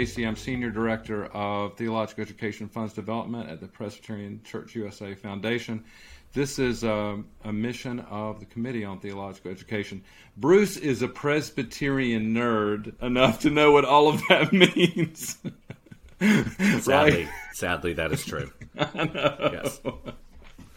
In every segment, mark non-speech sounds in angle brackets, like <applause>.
Hasty. I'm Senior Director of Theological Education Funds Development at the Presbyterian Church USA Foundation. This is a, a, mission of the Committee on Theological Education. Bruce is a Presbyterian nerd enough to know what all of that <laughs> means. sadly, sadly, that is true. <laughs> Yes.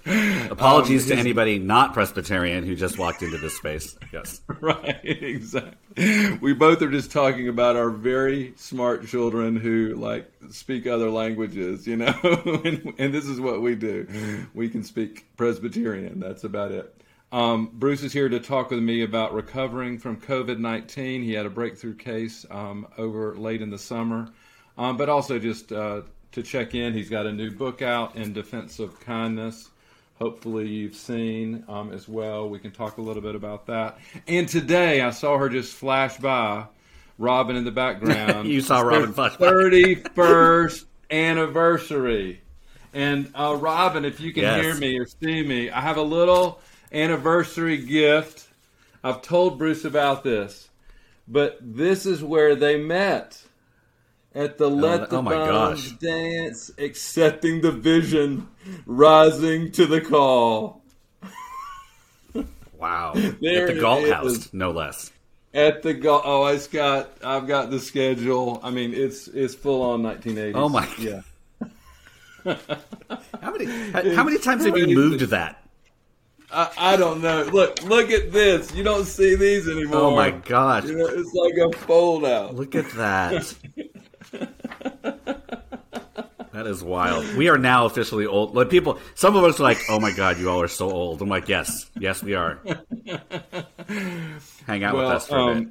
<laughs> Apologies um, to anybody not Presbyterian who just walked into this space. Yes. <laughs> Right, exactly. We both are just talking about our very smart children who like speak other languages, you know, <laughs> and, and, this is what we do. We can speak Presbyterian. That's about it. Um, Bruce is here to talk with me about recovering from COVID 19. He had a breakthrough case um, over late in the summer, um, but also just uh, to check in. He's got a new book out in defense of kindness hopefully you've seen um, as well. We can talk a little bit about that. And today I saw her just flash by, Robin in the background. <laughs> you saw Robin flash by. 31st anniversary. And uh, Robin, if you can yes. hear me or see me, I have a little anniversary gift. I've told Bruce about this, but this is where they met at the oh, Let the oh Bones Dance, accepting the vision, rising to the call. <laughs> Wow! There at the Galt House, no less. At the Galt, oh, I got, I've got the schedule. I mean, it's it's full on 1980s. Oh my, yeah. <laughs> how many how many times have you moved that? I, I, don't know. Look, look at this. You don't see these anymore. Oh my gosh! You know, it's like a fold out. Look at that. <laughs> That is wild. We are now officially old. Like people, some of us are like, "Oh my god, you all are so old." I'm like, "Yes, yes, we are." Hang out well, with us for um, a bit.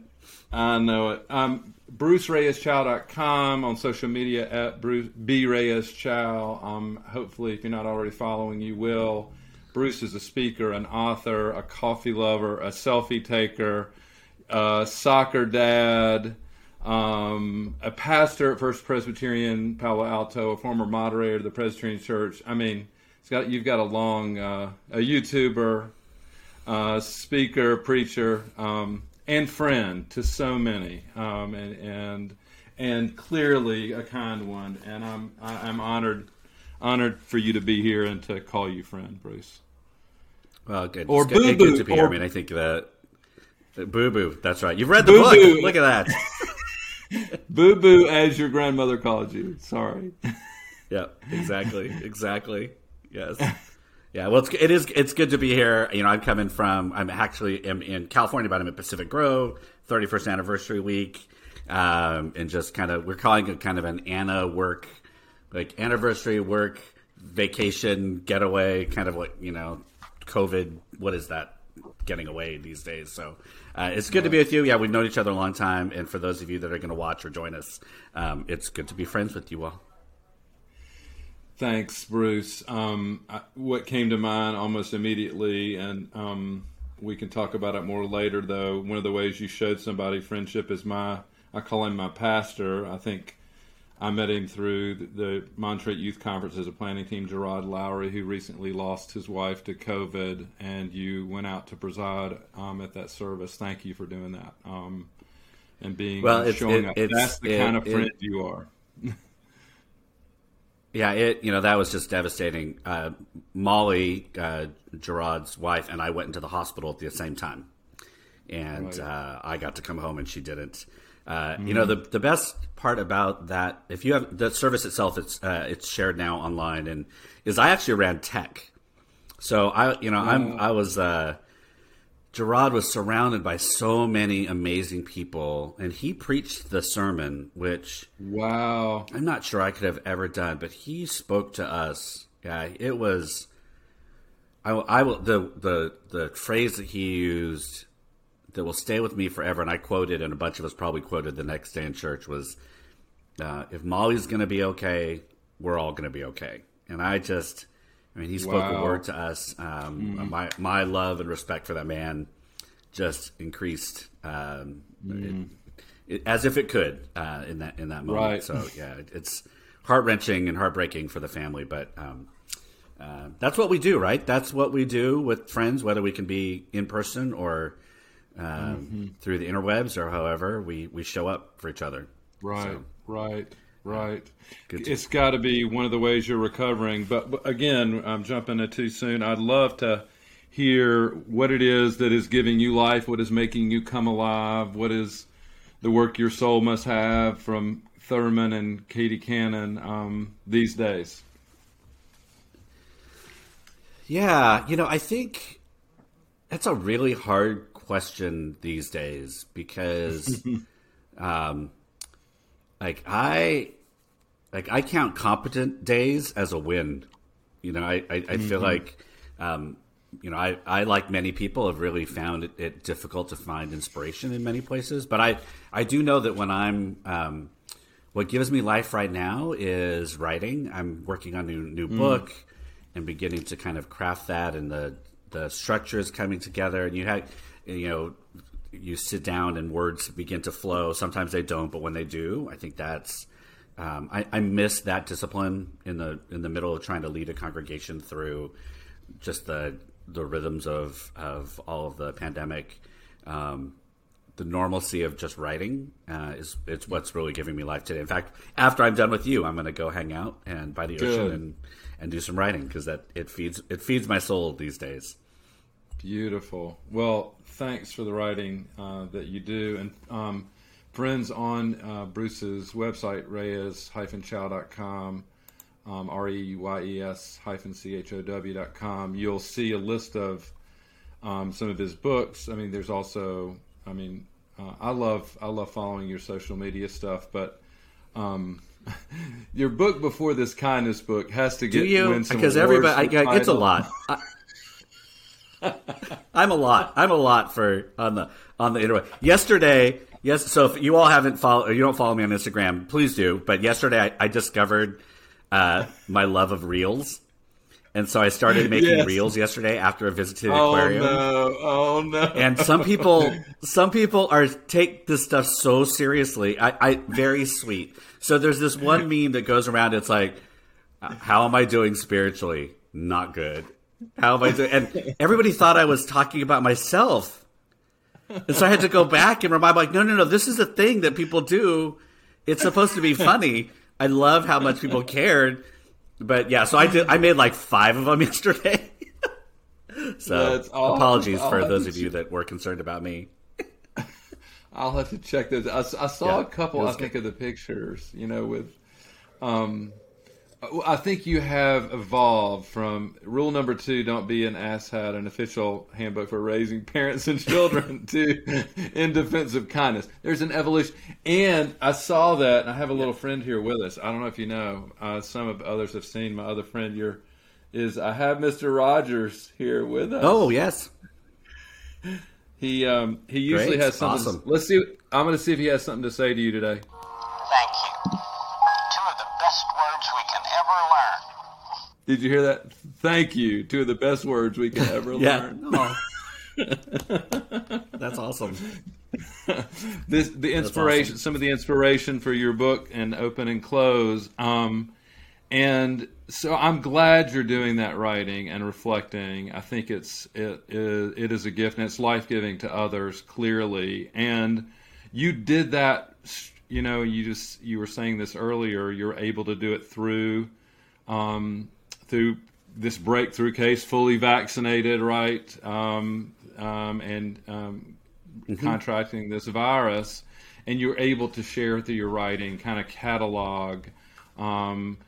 I know it. Um, BruceReyesChow.com on social media at Bruce B Reyes Chow. Um, hopefully, if you're not already following, you will. Bruce is a speaker, an author, a coffee lover, a selfie taker, a soccer dad um, a pastor at First Presbyterian Palo Alto, a former moderator of the Presbyterian Church. I mean, it's got you've got a long uh, a YouTuber, uh, speaker, preacher, um, and friend to so many, um, and and and clearly a kind one. And I'm I'm honored honored for you to be here and to call you friend, Bruce. Well, good. Or it's good, good to be here. I mean, I think that. Boo boo. That's right. You've read the book. Look at that. <laughs> boo boo, as your grandmother called you. Sorry. <laughs> yeah, exactly, exactly. Yes. Yeah, well, it's, it is. It's good to be here. You know, I'm coming from. I'm actually am in California, but I'm in Pacific Grove, 31st anniversary week, um, and just kind of we're calling it kind of an Anna work, like anniversary work vacation getaway, kind of like you know, COVID. What is that? Getting away these days. So uh, it's good to be with you. Yeah, we've known each other a long time, and for those of you that are going to watch or join us, um, it's good to be friends with you all. Thanks, Bruce. Um, I, what came to mind almost immediately, and um, we can talk about it more later. Though one of the ways you showed somebody friendship is my I call him my pastor. I think I met him through the, the Montreat Youth Conference as a planning team, Gerard Lowry, who recently lost his wife to COVID, and you went out to preside um, at that service. Thank you for doing that um, and being well, it's, showing it, up. That's the it, kind of friend it, you are. yeah, it you know that was just devastating. Uh, Molly, uh, Gerard's wife, and I went into the hospital at the same time, and right. uh, I got to come home, and she didn't. mm-hmm. You know the the best part about that, if you have the service itself, it's uh, it's shared now online, and is I actually ran tech. So I, you know, I'm I was uh, Gerard was surrounded by so many amazing people, and he preached the sermon, which wow, I'm not sure I could have ever done, but he spoke to us. Yeah, it was. I, I will the the the phrase that he used that will stay with me forever, and I quoted, and a bunch of us probably quoted the next day in church was uh, if Molly's going to be okay, we're all going to be okay. And I just, I mean, he spoke wow. a word to us. Um, mm. My my love and respect for that man just increased, um, mm. it, it, as if it could uh, in that in that moment. Right. So <laughs> yeah, it's heart wrenching and heartbreaking for the family, but. Um, uh, that's what we do, right? That's what we do with friends, whether we can be in person or um, mm-hmm. through the interwebs or however we, we show up for each other. Right. So. Right, right. It's got to be one of the ways you're recovering. But, but again, I'm jumping it too soon. I'd love to hear what it is that is giving you life, what is making you come alive, what is the work your soul must have from Thurman and Katie Cannon um, these days. Yeah, you know, I think that's a really hard question these days because, <laughs> um, like I, like I count competent days as a win. You know, I I, I mm-hmm. feel like, um, you know, I I like many people have really found it, it, difficult to find inspiration in many places, but I I do know that when I'm um, what gives me life right now is writing. I'm working on a new new mm. book and beginning to kind of craft that and the the structure is coming together and you have you know you sit down and words begin to flow sometimes they don't but when they do i think that's um, I, I, miss that discipline in the in the middle of trying to lead a congregation through just the the rhythms of of all of the pandemic um, the normalcy of just writing uh, is it's what's really giving me life today. In fact, after I'm done with you, I'm going to go hang out and by the Good. ocean and and do some writing because that it feeds it feeds my soul these days. Beautiful. Well, thanks for the writing uh, that you do, and um, friends on uh, Bruce's website reyes-chow.com, um, r e y e s hyphen c h o w dot com. You'll see a list of um, some of his books. I mean, there's also, I mean, uh, I love I love following your social media stuff, but um, <laughs> your book before this kindness book has to get Do you? because everybody I, it's a lot. <laughs> I, I'm a lot. I'm a lot for on the on the internet. Yesterday, yes. So if you all haven't followed, you don't follow me on Instagram, please do. But yesterday, I, I discovered uh, my love of reels, and so I started making yes. reels yesterday after a visit to the oh, aquarium. No. Oh no! And some <laughs> people, some people are take this stuff so seriously. I, I very sweet. So there's this one meme that goes around. It's like, how am I doing spiritually? Not good. How am I doing? And everybody thought I was talking about myself. And so I had to go back and remind, like, no, no, no, this is a thing that people do. It's supposed to be funny. I love how much people cared but yeah, so I did. I made like five of them <laughs> yesterday. so apologies for those of you that were concerned about me. <laughs> I'll have to check those. I, I saw yeah, a couple. I think good. of the pictures. You know, with um, I think you have evolved from rule number two: don't be an asshat, an official handbook for raising <laughs> parents and children, <laughs> to in defense of kindness. There's an evolution, and I saw that. I have a little friend here with us. I don't know if you know. Uh, some of others have seen my other friend. Your is I have Mr. Rogers here with us. Oh yes. He um he usually Great. has something. Awesome. let's see. I'm going to see if he has something to say to you today. Did you hear that? Thank you. Two of the best words we can ever learn. Oh. <laughs> That's awesome. this the inspiration, awesome. some of the inspiration for your book and open and close. Um, and so I'm glad you're doing that writing and reflecting. I think it's it is it is a gift and it's life giving to others clearly. And you did that. You know, you just you were saying this earlier. You're able to do it through um, through this breakthrough case, fully vaccinated, right, um, um, and um, mm-hmm. contracting this virus, and you're able to share through your writing, kind of catalog um,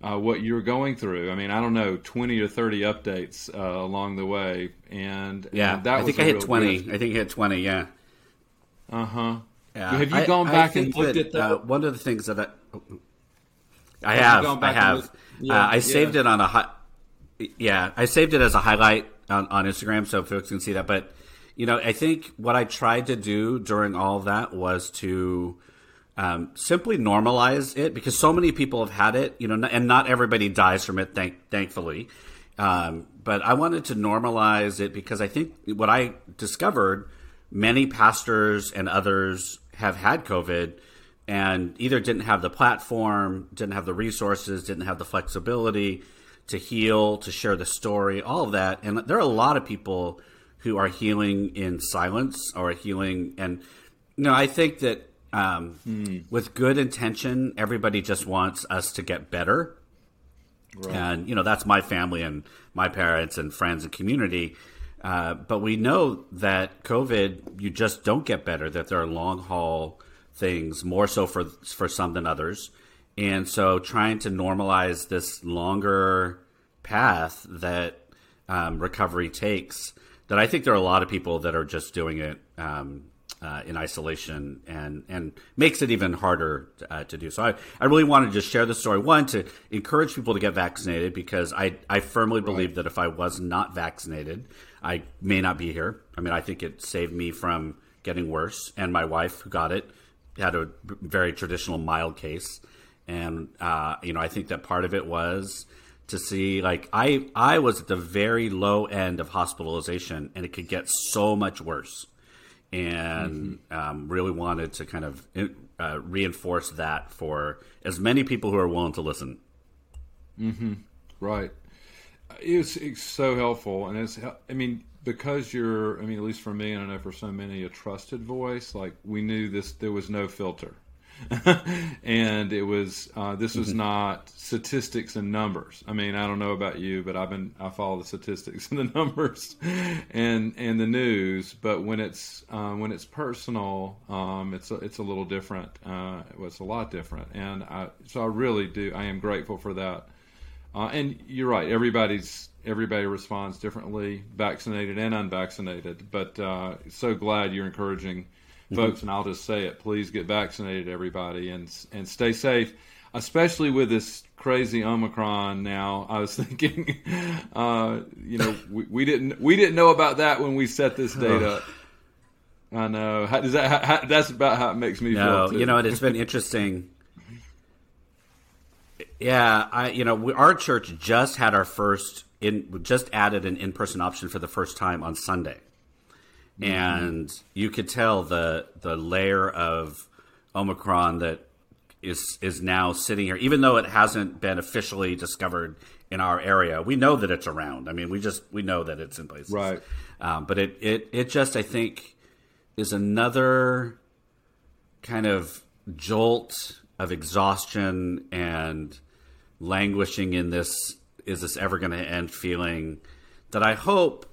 uh, what you're going through. I mean, I don't know, 20 or 30 updates uh, along the way, and yeah, that I think I hit 20. Gift. I think I hit 20. Yeah. Uh huh. Yeah. Have you gone I, back and looked that, at that? Uh, one of the things that I, I have, I have. Yeah, uh, I saved it on a hot. Yeah, I saved it as a highlight on, on Instagram so folks can see that. But you know, I think what I tried to do during all of that was to um, simply normalize it because so many people have had it. You know, and not everybody dies from it. Thank, thankfully. Um, but I wanted to normalize it because I think what I discovered, many pastors and others have had COVID and either didn't have the platform, didn't have the resources, didn't have the flexibility to heal, to share the story, all of that. And there are a lot of people who are healing in silence or healing. And, you know, I think that um, hmm. with good intention, everybody just wants us to get better. Right. And, you know, that's my family and my parents and friends and community. Uh, but we know that COVID, you just don't get better, that there are long haul things, more so for, for some than others. And so trying to normalize this longer path that um, recovery takes, that I think there are a lot of people that are just doing it um, uh, in isolation and and makes it even harder uh, to do. So I, I really wanted to just share the story. One to encourage people to get vaccinated because I I firmly right. believe that if I was not vaccinated, I may not be here. I mean, I think it saved me from getting worse, and my wife who got it had a very traditional mild case, and uh, you know I think that part of it was to see like I I was at the very low end of hospitalization, and it could get so much worse and mm-hmm. um, really wanted to kind of uh, reinforce that for as many people who are willing to listen. Mm-hmm. Right. It's, it's so helpful, and it's I mean because you're I mean at least for me and I know for so many a trusted voice. Like we knew this, there was no filter. <laughs> and it was uh, this was mm-hmm. not statistics and numbers. I mean, I don't know about you, but I've been I follow the statistics and the <laughs> numbers and and the news. But when it's um, when it's personal, um, it's a, it's a little different. Uh, it's a lot different, and I, so I really do. I am grateful for that. Uh, and you're right. Everybody's everybody responds differently, vaccinated and unvaccinated. But uh, so glad you're encouraging mm-hmm. folks, and I'll just say it: please get vaccinated, everybody, and and stay safe, especially with this crazy Omicron. Now, I was <laughs> thinking, uh, you know, we, we, didn't we didn't know about that when we set this date up. I know. How, does that? How, that's about how it makes me no, feel. Too. You know, it's been interesting. Yeah, I you know we, our church just had our first in just added an in person option for the first time on Sunday. Mm-hmm. and you could tell the the layer of Omicron that is is now sitting here, even though it hasn't been officially discovered in our area. We know that it's around. I mean, we just we know that it's in places, right? Um, but it it it just I think is another kind of jolt of exhaustion and languishing in this is this ever going to end feeling that I hope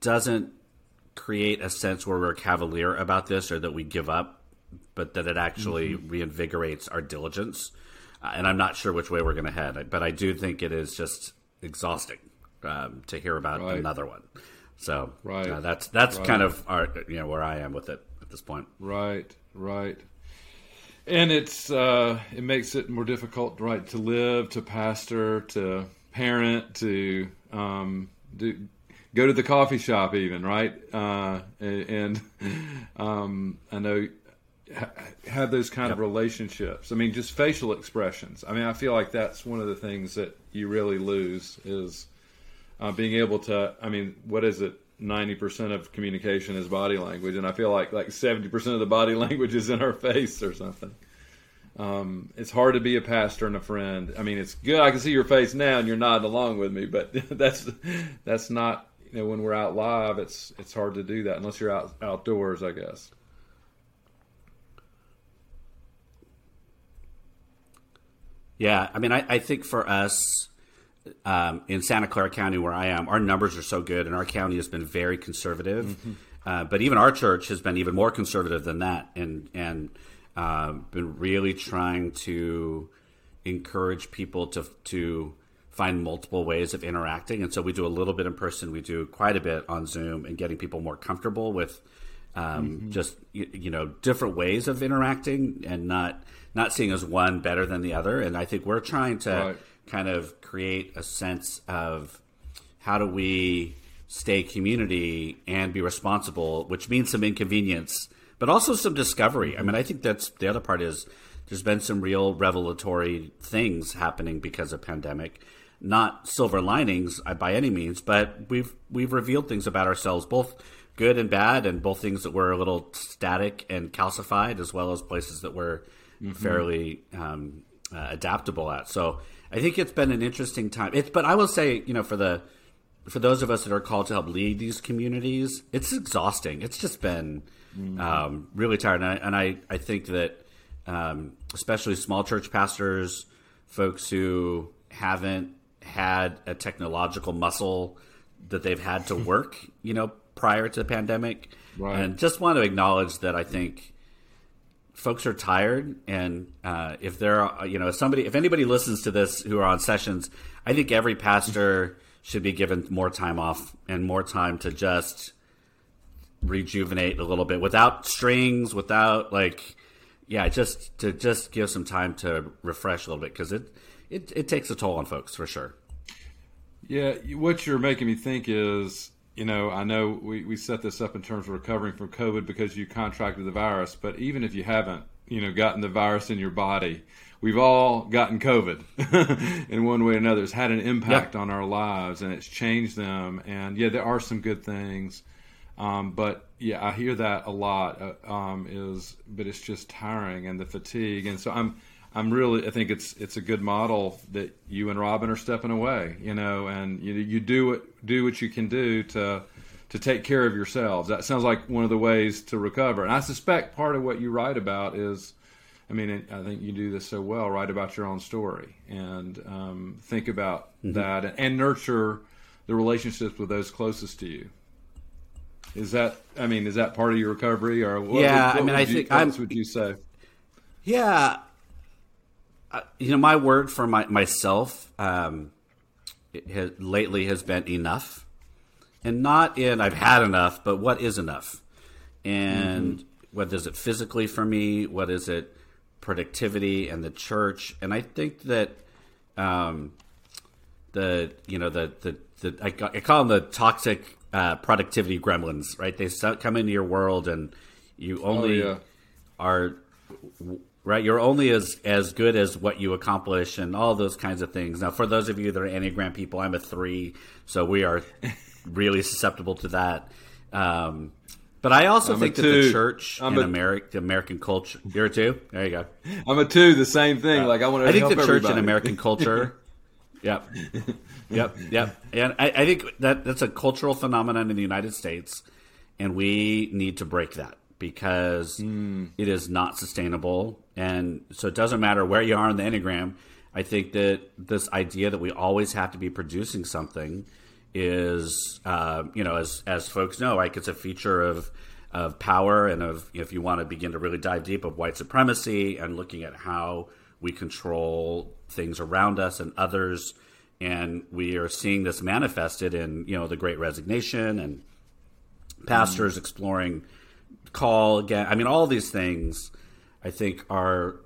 doesn't create a sense where we're cavalier about this or that we give up, but that it actually mm-hmm. reinvigorates our diligence. Uh, and I'm not sure which way we're going to head, but I do think it is just exhausting um, to hear about right. another one. So right. Uh, that's that's right. kind of our, you know where I am with it at this point. Right, right. And it's uh, it makes it more difficult, right, to live, to pastor, to parent, to um, do go to the coffee shop even right? Uh, and <laughs> um, i know have those kind yep. of relationships. I mean just facial expressions. I mean i feel like that's one of the things that you really lose is uh, being able to i mean what is it 90% of communication is body language and i feel like like 70% of the body <laughs> language is in our face or something um, it's hard to be a pastor and a friend. I mean, it's good. I can see your face now, and you're nodding along with me. But <laughs> that's that's not you know when we're out live, it's it's hard to do that unless you're out outdoors, I guess. Yeah, I mean, I, I think for us um, in Santa Clara County, where I am, our numbers are so good, and our county has been very conservative. Mm-hmm. Uh, but even our church has been even more conservative than that, and and uh, been really trying to encourage people to to find multiple ways of interacting. And so we do a little bit in person, we do quite a bit on Zoom, and getting people more comfortable with um, mm-hmm. just you, you, know different ways of interacting and not not seeing as one better than the other. And I think we're trying to right. Kind of create a sense of how do we stay community and be responsible, which means some inconvenience, but also some discovery. I mean, I think that's the other part is there's been some real revelatory things happening because of pandemic not silver linings uh, by any means, but we've we've revealed things about ourselves, both good and bad, and both things that were a little static and calcified, as well as places that were mm-hmm. fairly um, uh, adaptable at. So I think it's been an interesting time. It's, but I will say, you know, for the for those of us that are called to help lead these communities, it's exhausting. It's just been mm-hmm. um, really tired, and I, and I, I think that um, especially small church pastors, folks who haven't had a technological muscle that they've had to <laughs> work, you know, prior to the pandemic, right. and just want to acknowledge that I think folks are tired, and uh, if there are, you know, somebody, if anybody listens to this who are on sessions, I think every pastor should be given more time off and more time to just rejuvenate a little bit without strings, without like, yeah, just to just give some time to refresh a little bit because it, it it takes a toll on folks for sure. Yeah, what you're making me think is, you know, I know we, we set this up in terms of recovering from COVID because you contracted the virus, but even if you haven't, you know, gotten the virus in your body, we've all gotten COVID <laughs> in one way or another. It's had an impact yep. on our lives and it's changed them. And yeah, there are some good things. Um, but yeah, I hear that a lot. Uh, um, is but it's just tiring and the fatigue, and so I'm I'm really I think it's it's a good model that you and Robin are stepping away, you know, and you you do what do what you can do to to take care of yourselves. That sounds like one of the ways to recover, and I suspect part of what you write about is I mean, I think you do this so well. Write about your own story and um, think about mm-hmm. that and, and, nurture the relationships with those closest to you. Is that? I mean, is that part of your recovery, or what, yeah? What, what I mean, I you, think what would you say? Yeah, uh, you know, my word for my, myself um, has, lately has been enough, and not in I've had enough, but what is enough, and mm-hmm. what is it physically for me? What is it? productivity and the church. And I think that um, the you know the the, the I, I call them the toxic uh, productivity gremlins, right? They come into your world and you only oh, yeah. are right. You're only as as good as what you accomplish and all those kinds of things. Now, for those of you that are Enneagram people, I'm a three, so we are really susceptible to that. Um, but I also I'm think that the church I'm in America, the American culture, you're a two. There you go. I'm a two. The same thing. Uh, like I want to. I think the church everybody. in American culture. <laughs> yep, yep, yep. And I, I think that that's a cultural phenomenon in the United States, and we need to break that because mm. it is not sustainable. And so it doesn't matter where you are in the enneagram. I think that this idea that we always have to be producing something is, uh, you know, as as folks know, like it's a feature of of power and of if you want to begin to really dive deep of white supremacy and looking at how we control things around us and others and we are seeing this manifested in you know the great resignation and pastors mm. exploring call again i mean all these things i think are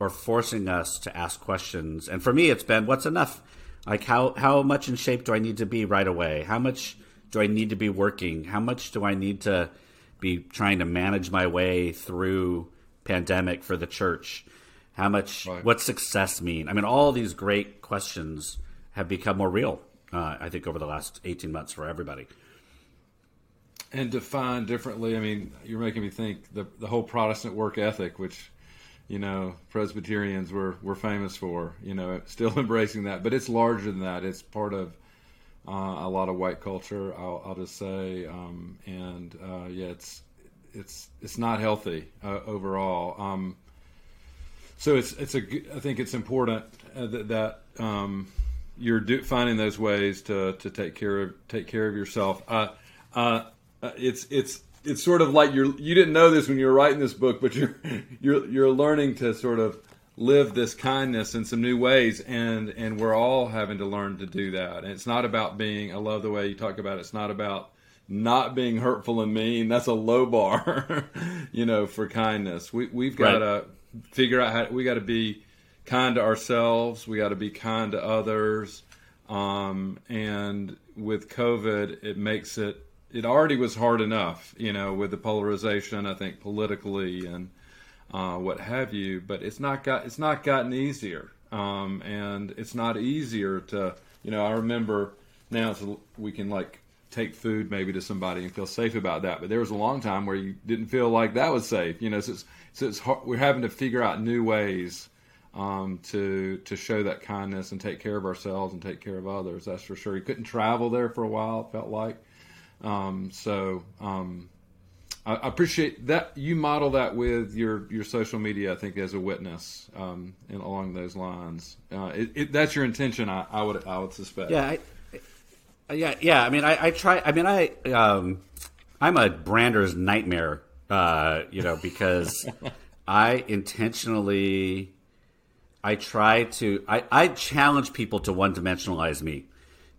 are forcing us to ask questions and for me it's been what's enough like how how much in shape do I need to be right away? How much do I need to be working? How much do I need to be trying to manage my way through pandemic for the church? How much right. what success mean? I mean all these great questions have become more real uh, I think over the last 18 months for everybody. And defined differently. I mean, you're making me think the the whole Protestant work ethic which you know Presbyterians were were famous for. You know, <laughs> still embracing that, but it's larger than that. It's part of uh, a lot of white culture. I'll, I'll just say, um, and uh, yeah, it's it's it's not healthy uh, overall. Um, so it's it's a I think it's important uh, that, that um, you're do, finding those ways to, to take care of take care of yourself. Uh, uh, it's it's it's sort of like you're you didn't know this when you were writing this book, but you're <laughs> you're you're learning to sort of live this kindness in some new ways and and we're all having to learn to do that. And it's not about being I love the way you talk about it. It's not about not being hurtful and mean. That's a low bar, <laughs> you know, for kindness. We we've got to right. figure out how we got to be kind to ourselves. We got to be kind to others. Um, and with COVID, it makes it it already was hard enough, you know, with the polarization. I think politically and uh, what have you. But it's not got it's not gotten easier, um, and it's not easier to you know. I remember now we can like take food maybe to somebody and feel safe about that. But there was a long time where you didn't feel like that was safe. You know, so it's, so it's hard, we're having to figure out new ways um, to to show that kindness and take care of ourselves and take care of others. That's for sure. You couldn't travel there for a while. It felt like um, so. Um, I, I appreciate that you model that with your, your social media. I think as a witness um, and along those lines, uh, it, it, that's your intention. I, I, would I would suspect. Yeah, I, yeah, yeah. I mean, I, I try. I mean, I um, I'm a brander's nightmare. Uh, you know, because <laughs> I intentionally I try to I, I challenge people to one dimensionalize me.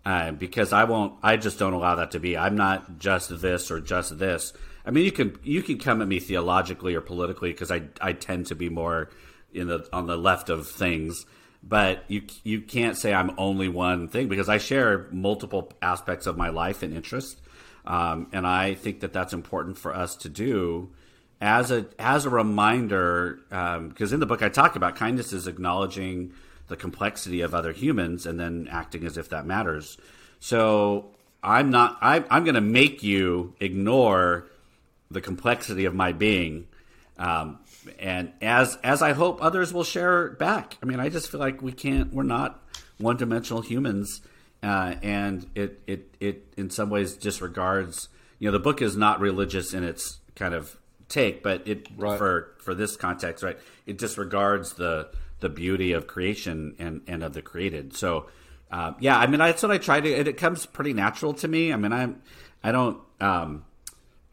Uh, because I won't I just don't allow that to be. I'm not just this or just this. I mean you can you can come at me theologically or politically because I I tend to be more in the on the left of things. But you you can't say I'm only one thing because I share multiple aspects of my life and interest, um, and I think that that's important for us to do as a as a reminder, because um, in the book I talk about kindness is acknowledging the complexity of other humans and then acting as if that matters. So I'm not. I, I'm going to make you ignore the complexity of my being, um, and as as I hope others will share back. I mean, I just feel like we can't. We're not one dimensional humans, uh, and it it it in some ways disregards. You know, the book is not religious in its kind of take, but it right. for for this context, right? It disregards the the beauty of creation and and of the created. So, uh, yeah, I mean, that's what I try to. It, it, comes pretty natural to me. I mean, I'm I don't um,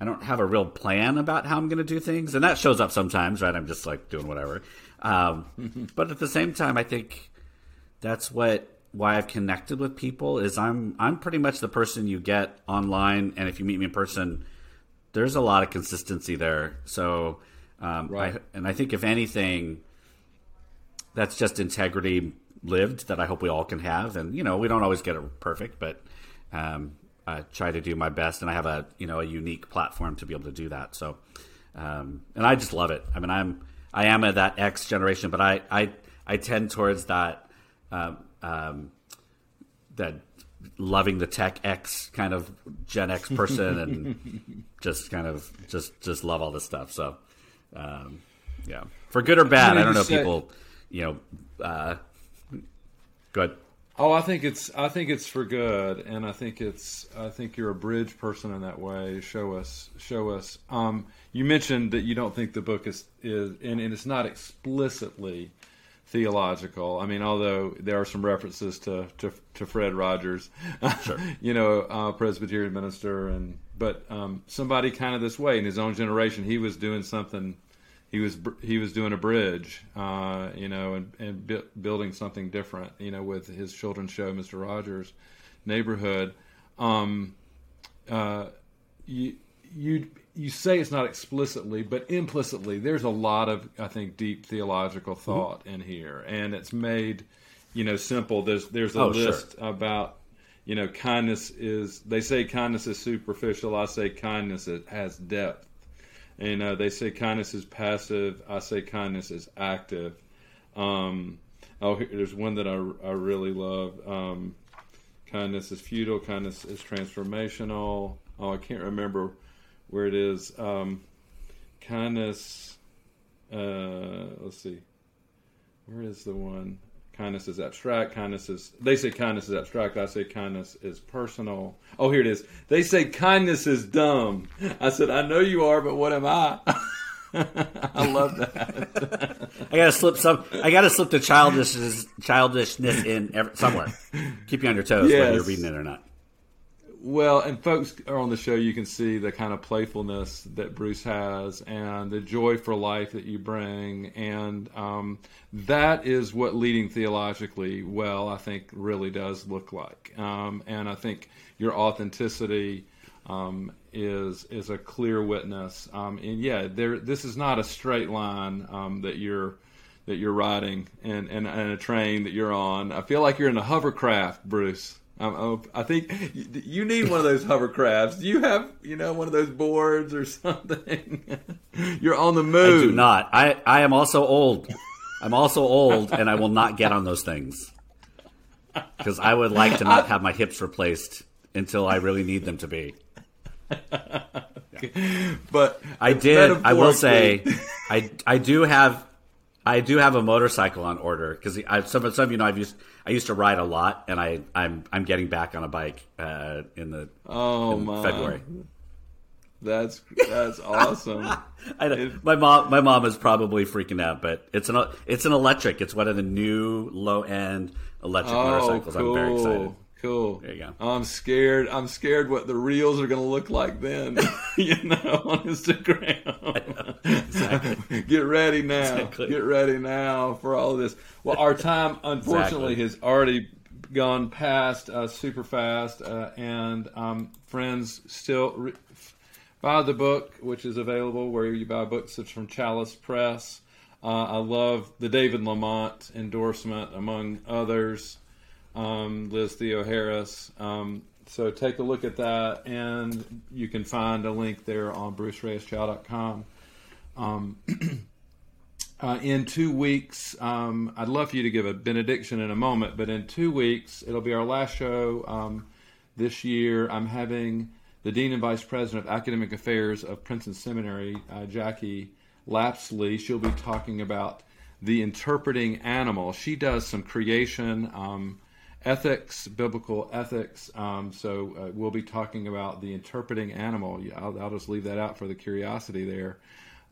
I don't have a real plan about how I'm going to do things, and that shows up sometimes, right? I'm just like doing whatever. Um, <laughs> but at the same time, I think that's what why I've connected with people is I'm I'm pretty much the person you get online, and if you meet me in person there's a lot of consistency there. So, um, right. I, and I think if anything, that's just integrity lived that I hope we all can have. And you know, we don't always get it perfect, but um, I try to do my best, and I have a you know a unique platform to be able to do that. So, um, and I just love it. I mean, I'm I am of that X generation, but I I I tend towards that um, um that loving the tech X kind of Gen X person and <laughs> just kind of just just love all this stuff. So um, yeah, for good or bad, I don't know. Say, people, you know, uh, good. Oh, I think it's I think it's for good, and I think it's I think you're a bridge person in that way. Show us, show us. Um, you mentioned that you don't think the book is is, and, and it's not explicitly theological. I mean, although there are some references to to, to Fred Rogers, <laughs> sure. you know, uh, Presbyterian minister, and but um, somebody kind of this way in his own generation, he was doing something. He was he was doing a bridge, uh, you know, and and bu- building something different, you know, with his children's show, Mister Rogers' Neighborhood. Um, uh, you you you say it's not explicitly, but implicitly, there's a lot of I think deep theological mm-hmm. thought mm-hmm. in here, and it's made you know simple. There's there's a oh, list sure. about you know kindness is they say kindness is superficial. I say kindness has depth. And uh, they say kindness is passive. I say kindness is active. Um, oh, there's one that I, I really love. Um, kindness is futile. Kindness is transformational. Oh, I can't remember where it is um, kindness. Uh, let's see, where is the one? Kindness is abstract. Kindness is. They say kindness is abstract. I say kindness is personal. Oh, here it is. They say kindness is dumb. I said, I know you are, but what am I? <laughs> I love that. <laughs> I gotta slip some. I gotta slip the childishness, childishness in every, somewhere. Keep you on your toes yes. whether you're reading it or not. Well, and folks are on the show, you can see the kind of playfulness that Bruce has and the joy for life that you bring. And um, that is what leading theologically well, I think, really does look like. Um, and I think your authenticity um, is is a clear witness. Um, and yeah, there this is not a straight line um, that you're that you're riding and, and, and a train that you're on. I feel like you're in a hovercraft, Bruce. I'm, i think you need one of those hovercrafts. Do you have, you know, one of those boards or <laughs> something? You're on the move. I do not. I, I am also old. I'm also old, and I will not get on those things because I would like to not have my hips replaced until I really need them to be. <laughs> But I did. I will say, I I do have I do have a motorcycle on order because some, some of you know I've used I used to ride a lot, and I I'm I'm getting back on a bike uh, in the oh in my February. That's that's awesome. <laughs> I know. my mom my mom is probably freaking out, but it's an it's an electric. It's one of the new low end electric Oh, motorcycles. I'm very excited. Cool. There you go. I'm scared. I'm scared what the reels are going to look like then. <laughs> you know, on Instagram. <laughs> Get ready now. Exactly. Get ready now for all of this. Well, our time <laughs> unfortunately Exactly. has already gone past uh, super fast, uh, and um, friends still re- buy the book, which is available where you buy books. It's from Chalice Press. Uh, I love the David Lamont endorsement, among others. Um, Liz Theoharis. Um, so take a look at that, and you can find a link there on brucereyeschow.com. Um, <clears throat> uh, in two weeks, um, I'd love for you to give a benediction in a moment, but in two weeks, it'll be our last show um, this year. I'm having the Dean and Vice President of Academic Affairs of Princeton Seminary, uh, Jackie Lapsley. She'll be talking about the interpreting animal. She does some creation. Um, ethics, biblical ethics. Um, so uh, we'll be talking about the interpreting animal. I'll, I'll just leave that out for the curiosity there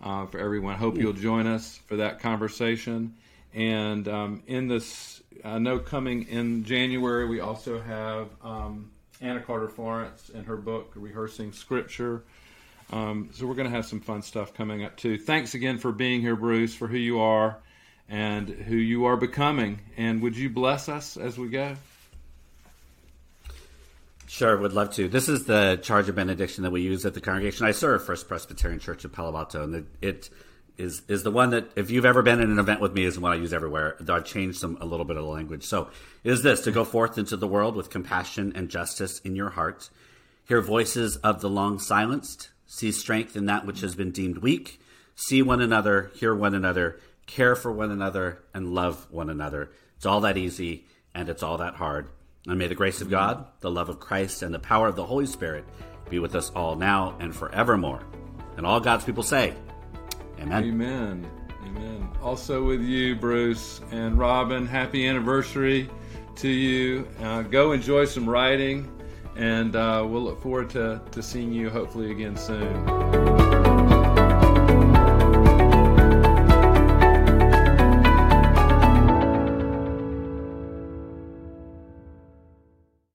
uh, for everyone. Hope you'll join us for that conversation. And um, in this, I know coming in January, we also have um, Anna Carter Florence in her book, Rehearsing Scripture. Um, so we're going to have some fun stuff coming up too. Thanks again for being here, Bruce, for who you are and who you are becoming. And would you bless us as we go? Sure, would love to. This is the charge of benediction that we use at the congregation. I serve First Presbyterian Church of Palo Alto, and it, it is is the one that if you've ever been in an event with me is the one I use everywhere. Though I've changed some a little bit of the language. So it is this to go forth into the world with compassion and justice in your heart, hear voices of the long silenced, see strength in that which has been deemed weak, see one another, hear one another, care for one another, and love one another. It's all that easy and it's all that hard. And may the grace of God, the love of Christ, and the power of the Holy Spirit be with us all now and forevermore. And all God's people say, Amen. Amen. Amen. Also with you, Bruce and Robin, happy anniversary to you. Uh, go enjoy some writing, and uh, we'll look forward to, to seeing you hopefully again soon.